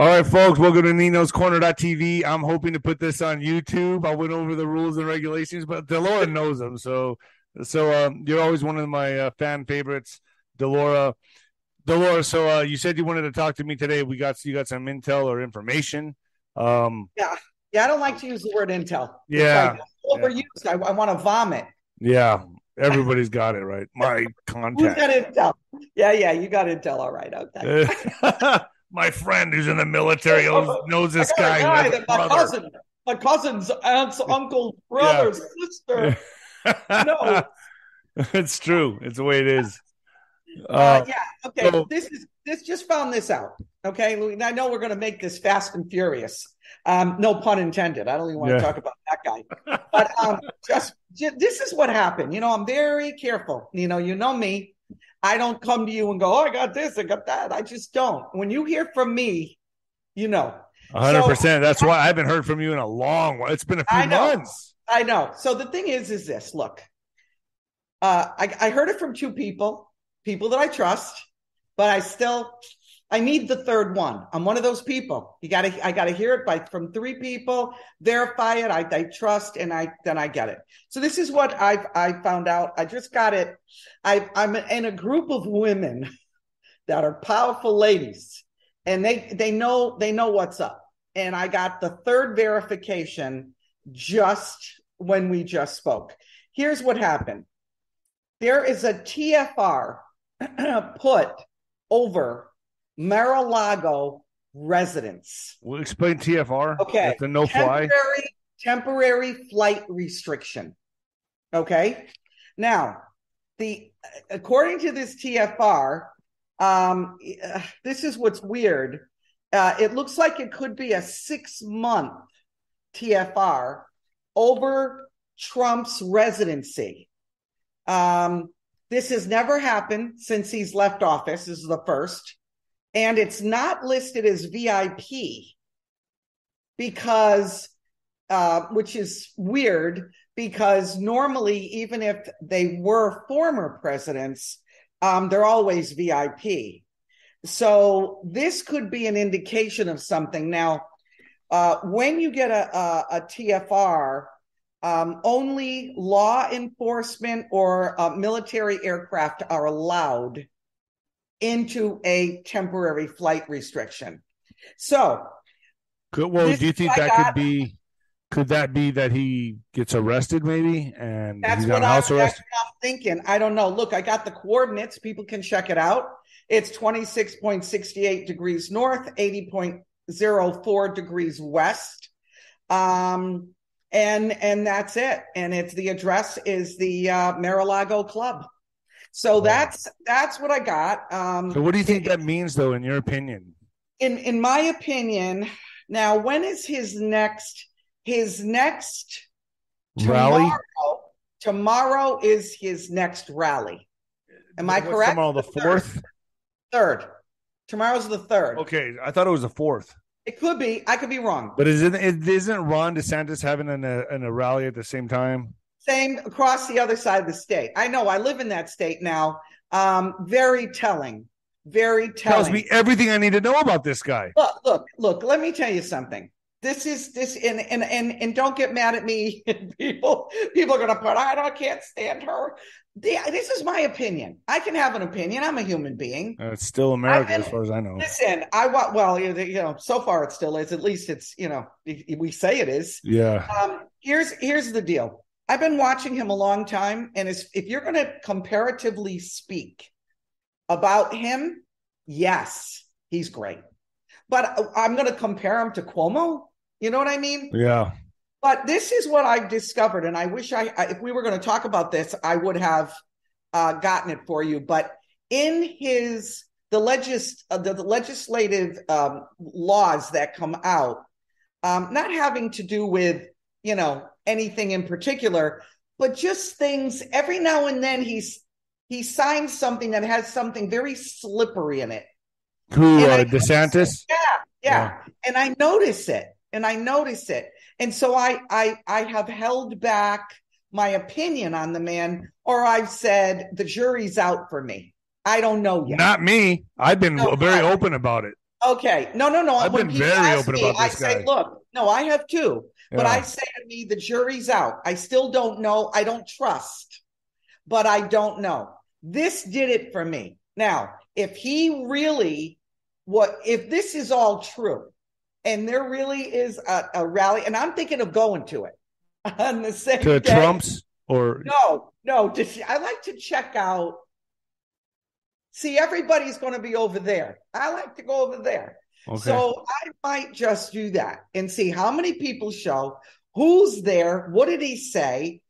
All right, folks, welcome to Nino's Corner.tv. I'm hoping to put this on YouTube. I went over the rules and regulations, but Delora knows them. So, so um, you're always one of my uh, fan favorites, Delora. Delora, so uh, you said you wanted to talk to me today. We got you got some intel or information. Um, Yeah, yeah. I don't like to use the word intel. Yeah. Like overused. I, I want to vomit. yeah, everybody's got it right. My Who's contact. got intel? Yeah, yeah. You got intel. All right. Okay. my friend who's in the military knows, knows this guy. guy that my brother. cousin, my cousin's aunt's uncle, brother, sister. No. it's true. It's the way it is. Uh, Uh, yeah. Okay. so- this is this just found this out. Okay, I know we're going to make this fast and furious. Um, no pun intended. I don't even want Yeah. to talk about that guy. But um, just, ju- this is what happened. You know, I'm very careful. You know, you know me. I don't come to you and go, "Oh, I got this, I got that." I just don't. When you hear from me, you know. Hundred percent. That's why I haven't heard from you in a long while. It's been a few I know. months. I know. So the thing is, is this look, uh, I, I heard it from two people, people that I trust, but I still, I need the third one. I'm one of those people. You got to, I got to hear it by from three people, verify it. I, I trust, and I then I get it. So this is what I've I found out. I just got it. I I'm in a group of women that are powerful ladies, and they they know they know what's up. And I got the third verification just when we just spoke. Here's what happened. There is a TFR put over Mar-a-Lago residents. We'll explain TFR. Okay. A no fly. Temporary, temporary flight restriction. Okay. Now, the according to this TFR, um, this is what's weird. Uh, it looks like it could be a six month TFR over Trump's residency. Um, this has never happened since he's left office. This is the first. And it's not listed as VIP because, uh, which is weird because normally, even if they were former presidents, um, they're always VIP. So this could be an indication of something. Now, uh, when you get a, a, a TFR, um, only law enforcement or uh, military aircraft are allowed into a temporary flight restriction. So, Could, well, do you think that could be? Could that be that he gets arrested, maybe, and That's he's what, I, house that's what I'm thinking. I don't know. Look, I got the coordinates. People can check it out. It's 26.68 degrees north, 80.04 degrees west. Um, and and that's it. And it's the address is the uh Mar-a-Lago Club. So Wow. that's that's what I got. Um So, what do you think that means, though, in your opinion? in in my opinion, now when is his next his next Rally? Tomorrow, tomorrow is his next rally. Am I correct? Tomorrow, the The fourth. Third. Tomorrow's the third. Okay, I thought it was the fourth. It could be. I could be wrong. But isn't it isn't Ron DeSantis having an, a, an, a rally at the same time? Same across the other side of the state. I know. I live in that state now. Um, very telling. Very telling. Tells me everything I need to know about this guy. Look, look, look. Let me tell you something. This is this, and and and and don't get mad at me. people, people are gonna put. I don't. I can't stand her. The- This is my opinion. I can have an opinion. I'm a human being. Uh, it's still America, I've as far as I know. Listen, I want. Well, you know, you know, so far it still is. At least it's you know we say it is. Yeah, Um, here's here's the deal. I've been watching him a long time, and if you're going to comparatively speak about him, yes, he's great. But I'm going to compare him to Cuomo. You know what I mean? yeah. But this is what I've discovered, and I wish I, I if we were going to talk about this, I would have uh, gotten it for you. But in his the legis uh, the, the legislative um, laws that come out, um, not having to do with you know anything in particular, but just things. Every now and then, he's he signs something that has something very slippery in it. Who uh, I- DeSantis? Yeah, yeah. And I notice it. And I notice it. And so I I I have held back my opinion on the man, or I've said the jury's out for me. I don't know yet. Not me. I've been No, very I- open about it. Okay. No, no, no. I've when been very open me, about I this say, guy. look, no, I have too. But Yeah. I say to me, the jury's out. I still don't know. I don't trust, but I don't know. This did it for me. Now, if he really, what, if this is all true and there really is a, a rally, and I'm thinking of going to it on the same to day. Trump's or No, no. To, I like to check out. See, everybody's going to be over there. I like to go over there. Okay. So I might just do that and see how many people show, who's there, what did he say?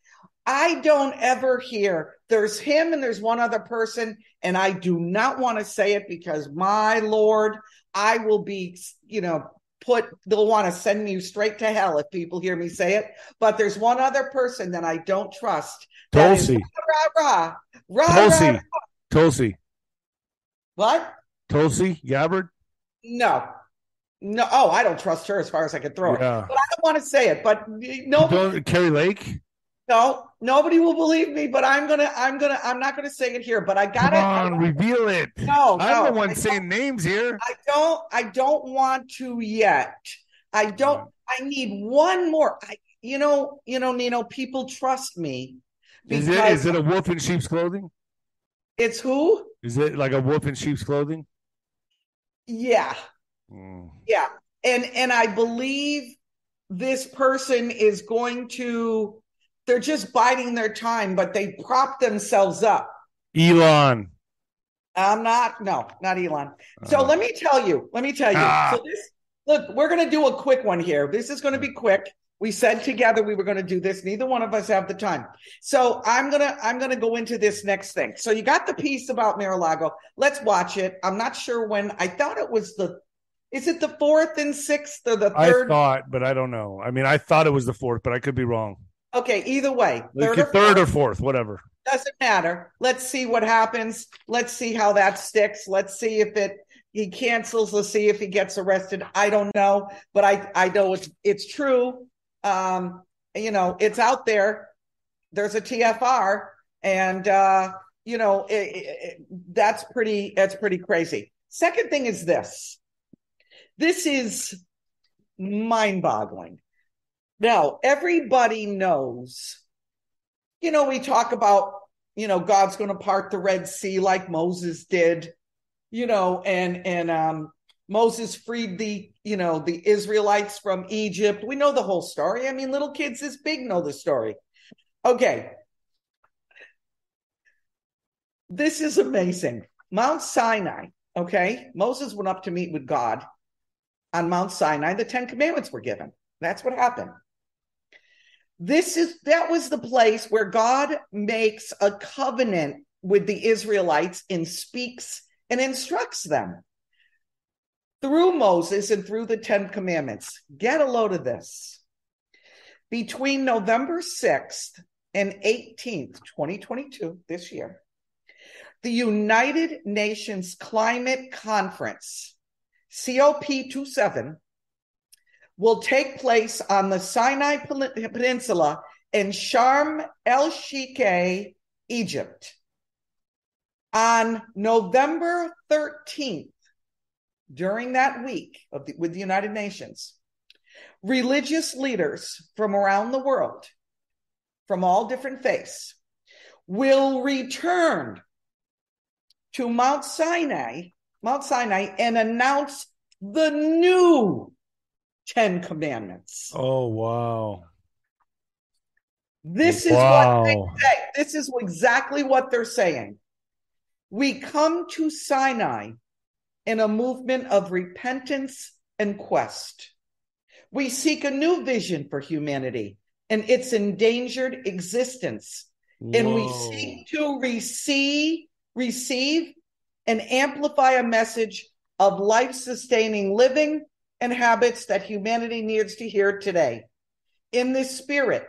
I don't ever hear there's him and there's one other person, and I do not want to say it because my Lord, I will be, you know, put, they'll want to send me straight to hell if people hear me say it. But there's one other person that I don't trust. Tulsi, rah, rah, rah, Tulsi. Tulsi, What? Tulsi Gabbard. No. No. Oh, I don't trust her as far as I can throw it. Yeah. But I don't want to say it. But no, Kari Lake. no, nobody will believe me. But I'm gonna, I'm gonna, I'm not gonna say it here. But I got Come it. on, reveal it. No, I'm the no, one I saying names here. I don't, I don't want to yet. I don't. I need one more. I, you know, you know, Nino. People trust me Is it is it a wolf in sheep's clothing? it's who? Is it like a wolf in sheep's clothing? Yeah. Mm. Yeah. And and I believe this person is going to they're just biding their time, but they prop themselves up. Elon. I'm not no, not Elon. So Uh, let me tell you, let me tell you. Ah. So this look, we're gonna do a quick one here. This is gonna be quick. We said together we were gonna do this. Neither one of us have the time. So I'm gonna I'm gonna go into this next thing. So you got the piece about Mar-a-Lago. Let's watch it. I'm not sure when I thought it was the is it the fourth and sixth or the third I thought, but I don't know. I mean, I thought it was the fourth, but I could be wrong. Okay, either way, third, or, third or fourth, fourth, whatever. doesn't matter. Let's see what happens. Let's see how that sticks. Let's see if it he cancels. Let's see if he gets arrested. I don't know, but I I know it's it's true. Um, you know, it's out there. There's a TFR, and uh, you know it, it, that's pretty that's pretty crazy. Second thing is this. This is mind-boggling. Now, everybody knows, you know, we talk about, you know, God's going to part the Red Sea like Moses did, you know, and, and, um, Moses freed the, you know, the Israelites from Egypt. We know the whole story. I mean, little kids this big know the story. Okay. This is amazing. Mount Sinai, okay? Moses went up to meet with God on Mount Sinai. The Ten Commandments were given. That's what happened. This is that was the place where God makes a covenant with the Israelites and speaks and instructs them through Moses and through the Ten Commandments. Get a load of this. Between November 6th and 18th, 2022, this year, the United Nations Climate Conference, COP27, will take place on the Sinai Peninsula in Sharm el Sheikh, Egypt. On November 13th, during that week of the, with the United Nations, religious leaders from around the world, from all different faiths, will return to Mount Sinai, Mount Sinai, and announce the new Ten Commandments. Oh wow! This is wow. what they say. This is exactly what they're saying. We come to Sinai in a movement of repentance and quest. We seek a new vision for humanity and its endangered existence. And we seek to receive, receive and amplify a message of life sustaining living and habits that humanity needs to hear today. In this spirit,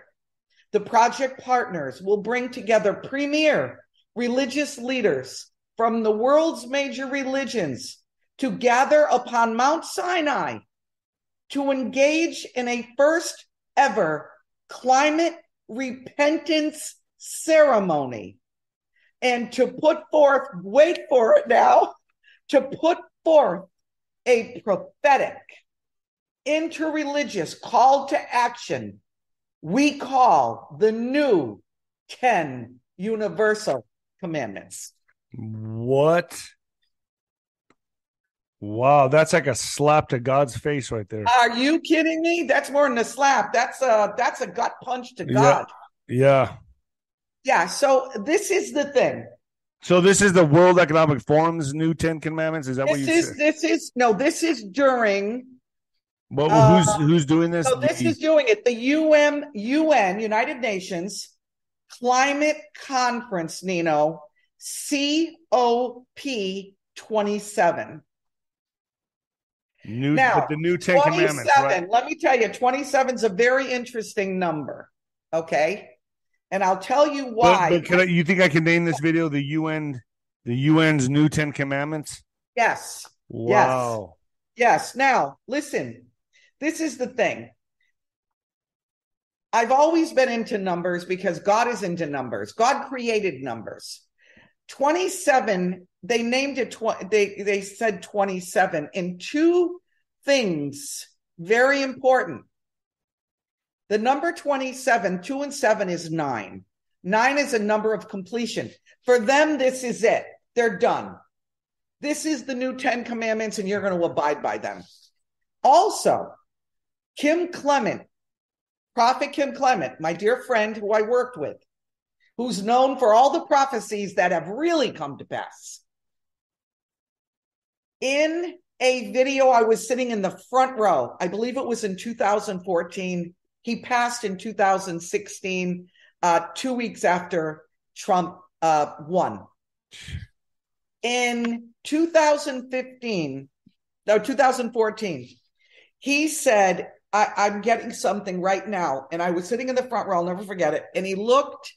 the project partners will bring together premier religious leaders from the world's major religions to gather upon Mount Sinai to engage in a first ever climate repentance ceremony and to put forth, wait for it now, to put forth a prophetic, interreligious call to action we call the new 10 universal commandments. What? Wow, that's like a slap to God's face right there. Are you kidding me? That's more than a slap. That's a that's a gut punch to God. Yeah. Yeah, so this is the thing. So this is the World Economic Forum's new Ten Commandments. Is that this what you is said? this is no, this is during Well, uh, who's who's doing this? so this is doing it. The UN UN United Nations Climate Conference, Nino, COP 27. New now, the new Ten Commandments, 27, right? let me tell you, 27 is a very interesting number. Okay. And I'll tell you why. but can I, you think I can name this video the UN the UN's new Ten Commandments? yes. Wow. Yes. Now, listen, this is the thing. I've always been into numbers because God is into numbers. God created numbers. 27, they named it, tw- they, they said 27 in two things very important. The number 27, two and seven is nine. Nine is a number of completion. For them, this is it. They're done. This is the new 10 commandments, and you're going to abide by them. Also, Kim Clement, Prophet Kim Clement, my dear friend who I worked with, who's known for all the prophecies that have really come to pass. In a video, I was sitting in the front row. I believe it was in 2014. He passed in 2016, uh, two weeks after Trump uh, won. In 2015, no, 2014, he said, I, I'm getting something right now. And I was sitting in the front row, I'll never forget it. And he looked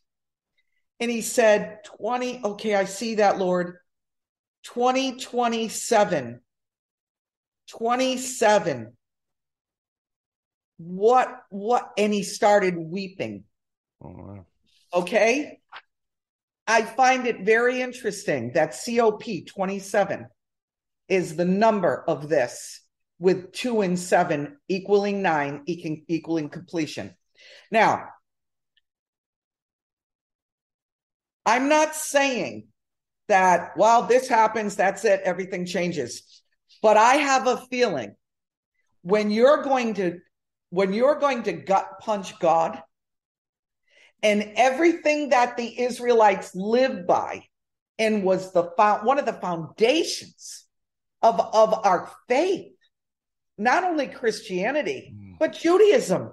and he said, 20, okay, I see that, Lord. 2027. 27. What, what? And he started weeping. Oh, wow. Okay. I find it very interesting that COP 27 is the number of this with two and seven equaling nine equaling, equaling completion. Now, I'm not saying that while this happens, that's it, everything changes. But I have a feeling when you're going to when you're going to gut punch God and everything that the Israelites lived by and was the one of the foundations of, of our faith, not only Christianity, Mm. but Judaism.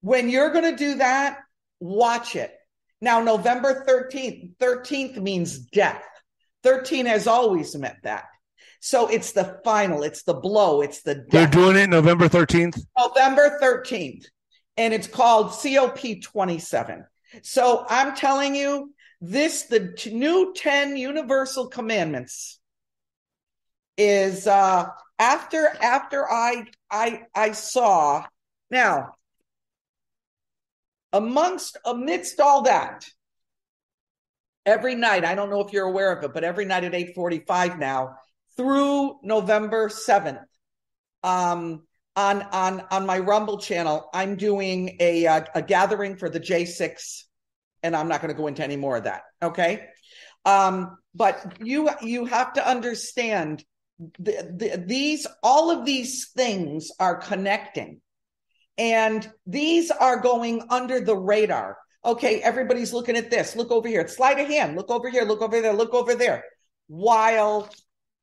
When you're going to do that, watch it. Now, November 13th, 13th means death. 13 has always meant that. So it's the final, it's the blow, it's the They're doing it November 13th. November 13th, and it's called COP 27. So I'm telling you, this, the t- new 10 universal commandments is uh after after I I I saw now amongst amidst all that every night I don't know if you're aware of it but every night at 8:45 now through November 7th um on on on my Rumble channel I'm doing a uh, a gathering for the J6 and I'm not going to go into any more of that okay? Um but you you have to understand the, the, these all of these things are connecting and these are going under the radar. Okay everybody's looking at this. Look over here. Slide a hand. Look over here. Look over there. Look over there. While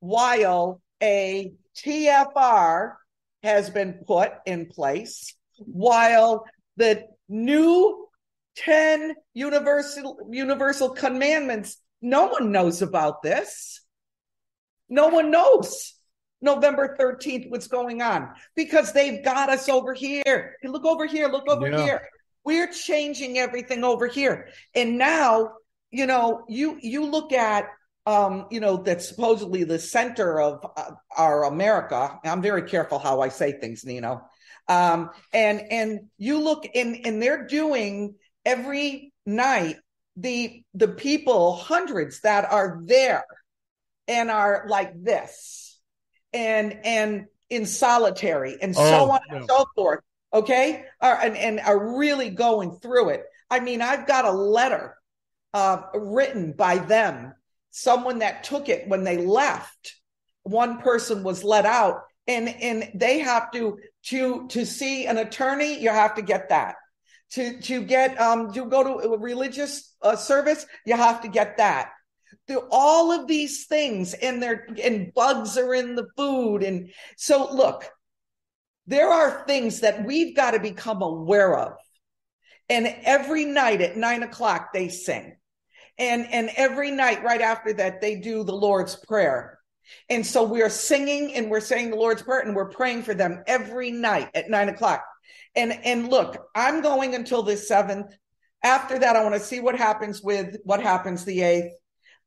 while a tfr has been put in place while the new 10 universal universal commandments no one knows about this. No one knows November 13th what's going on because they've got us over here. Look over here, look over Yeah. here. We're changing everything over here. And now, you know, you you look at um, you know, that's supposedly the center of uh, our America. I'm very careful how I say things, Nino. Um, and and you look in and they're doing every night the the people hundreds that are there and are like this and and in solitary and so Oh, on no. and so forth. Okay, are, and and are really going through it. I mean, I've got a letter uh, written by them, someone that took it when they left. One person was let out, and and they have to to to see an attorney. You have to get that to to get um to go to a religious uh, service. You have to get that. The, all of these things, and they're and bugs are in the food, and so look, there are things that we've got to become aware of. And every night at nine o'clock, they sing. And, and every night right after that, they do the Lord's Prayer. And so we're singing and we're saying the Lord's Prayer and we're praying for them every night at nine o'clock. And, and look, I'm going until the seventh. After that, I want to see what happens with what happens the eighth.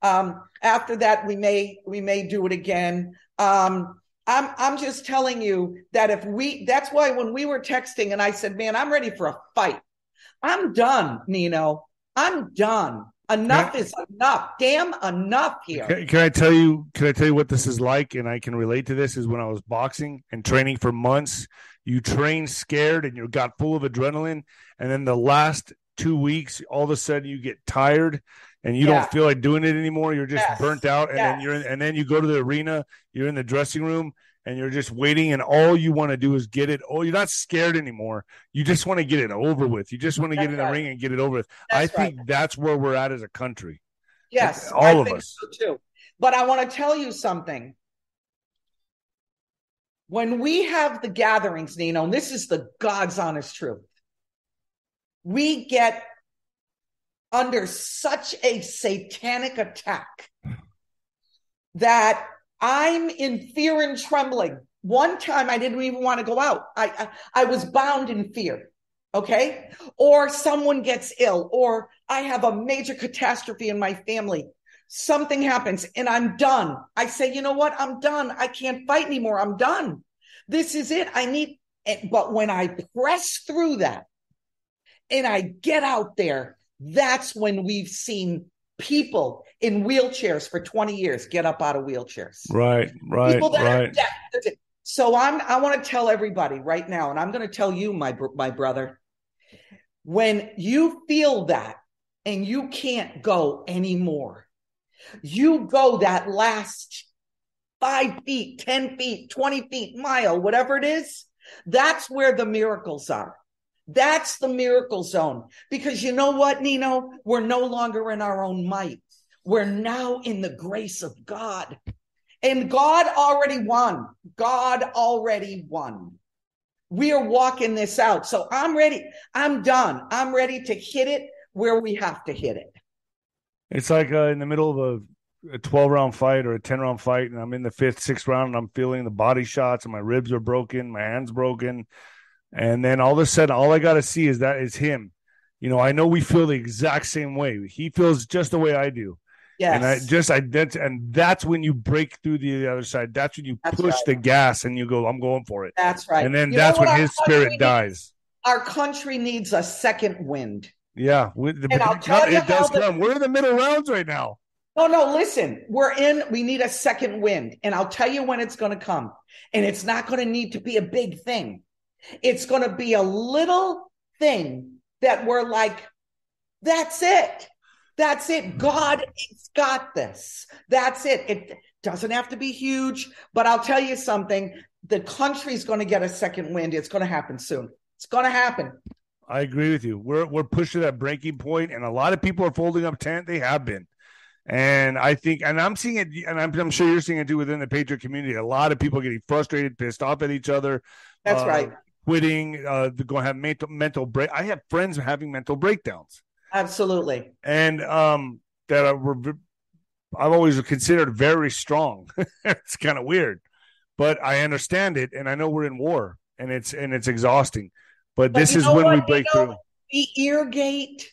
Um, after that, we may, we may do it again. Um, I'm I'm just telling you that if we that's why when we were texting and I said, "Man, I'm ready for a fight." I'm done, Nino. I'm done. Enough is enough. Damn enough here. Can, can I tell you? Can I tell you what this is like? And I can relate to this. Is when I was boxing and training for months. You train scared and you got full of adrenaline, and then the last two weeks, all of a sudden you get tired and you Yeah. don't feel like doing it anymore. You're just Yes. burnt out, and then you're in, and then you go to the arena. You're in the dressing room. And you're just waiting, and all you want to do is get it. Oh, you're not scared anymore. You just want to get it over with. You just want to get in the right. ring and get it over with. I That's right. think that's where we're at as a country. Yes, all I of think us. so too. But I want to tell you something. When we have the gatherings, Nino, and this is the God's honest truth, we get under such a satanic attack that I'm in fear and trembling. One time I didn't even want to go out. I, I I was bound in fear. Okay? Or someone gets ill or I have a major catastrophe in my family. Something happens and I'm done. I say, "You know what? I'm done. I can't fight anymore. I'm done. This is it. I need and- but when I press through that and I get out there, that's when we've seen people in wheelchairs for 20 years get up out of wheelchairs. Right, right, right. So I'm I want to tell everybody right now, and I'm going to tell you, my my brother, when you feel that and you can't go anymore, you go that last five feet, 10 feet, 20 feet, mile, whatever it is, that's where the miracles are. That's the miracle zone. Because you know what, Nino? We're no longer in our own might. We're now in the grace of God. And God already won. God already won. We are walking this out. So I'm ready. I'm done. I'm ready to hit it where we have to hit it. It's like uh, in the middle of a, a 12 round fight or a 10 round fight, and I'm in the fifth, sixth round, and I'm feeling the body shots, and my ribs are broken, my hands broken. And then all of a sudden, all I got to see is that is him. You know, I know we feel the exact same way. He feels just the way I do. Yes. And I just I that's and that's when you break through the other side. That's when you That's push right. the gas and you go, I'm going for it. that's right. And then You that's when his spirit needs? dies. Our country needs a second wind. Yeah, with the, And I'll it, tell you it does the- come. We're in the middle rounds right now. No, no, listen, we're in, we need a second wind. And I'll tell you when it's going to come. And it's not going to need to be a big thing. It's going to be a little thing that we're like, that's it. That's it. God has got this. That's it. It doesn't have to be huge, but I'll tell you something. The country's going to get a second wind. It's going to happen soon. It's going to happen. I agree with you. We're we're pushing that breaking point, and a lot of people are folding up tent. They have been, and I think, and I'm seeing it, and I'm, I'm sure you're seeing it too within the Patriot community. A lot of people getting frustrated, pissed off at each other. That's uh, right. Quitting, uh, they're going to have mental mental break. I have friends having mental breakdowns, Absolutely. and um, that are, were, I've always considered very strong. it's kind of weird, but I understand it, and I know we're in war, and it's and it's exhausting. But, But this is when what, we break Nino? through. The ear gate,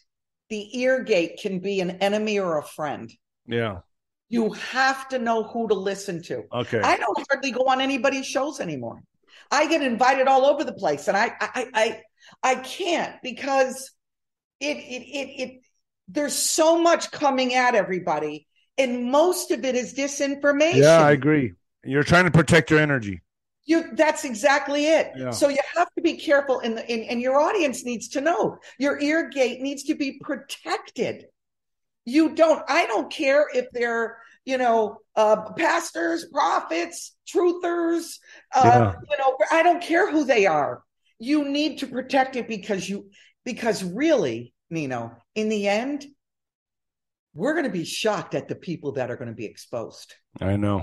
the ear gate can be an enemy or a friend. Yeah. You have to know who to listen to. Okay. I don't hardly go on anybody's shows anymore. I get invited all over the place, and I I I I can't because it it it, it there's so much coming at everybody, and most of it is disinformation. Yeah, I agree. You're trying to protect your energy. You that's exactly it. Yeah. So you have to be careful and, and and your audience needs to know. Your ear gate needs to be protected. You don't I don't care if they're, you know, uh pastors, prophets, truthers, uh Yeah. you know, I don't care who they are. You need to protect it because you because really, Nino, in the end, we're going to be shocked at the people that are going to be exposed. I know.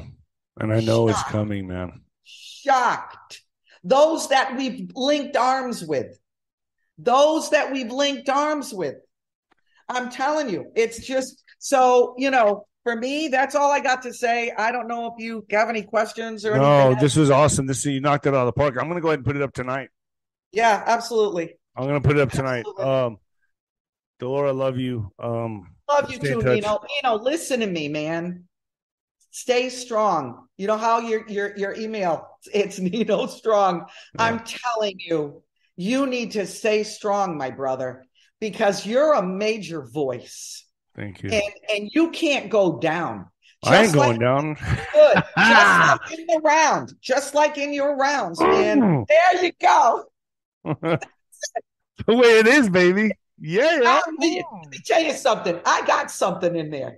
And I know it's coming, man. shocked. Those that we've linked arms with, those that we've linked arms with. I'm telling you, it's just so, you know, for me, that's all I got to say. I don't know if you have any questions or No, this was awesome. This you knocked it out of the park. I'm gonna go ahead and put it up tonight. yeah, absolutely. I'm gonna put it up tonight. Absolutely. Um Delora, I love you. Um Love you too. Nino. Nino, listen to me, man. Stay strong. You know how your your your email it's Nino Strong. I'm telling you, you need to stay strong, my brother, because you're a major voice. Thank you. and and you can't go down. I ain't Just going like down. Good. Just like in the round, just like in your rounds, man. There you go. the way it is, baby. Yeah, yeah. Let me, let me tell you something. I got something in there.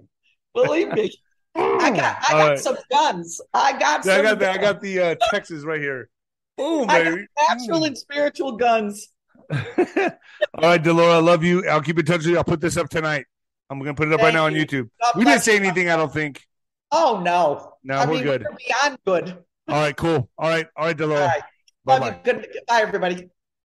Believe me. I got I got right. some guns. I got Yeah, I some got the I got the uh, Texas right here. Boom, baby. natural and spiritual guns. All right, Delora, I love you. I'll keep in touch with you. I'll put this up tonight. I'm gonna put it up right Thank now on. YouTube. God We didn't say anything, I don't think. Oh no. No, I we're mean, good. we're beyond good. All right, cool. All right, all right, All Delora. right. Bye Love bye. you. Good. Bye, everybody.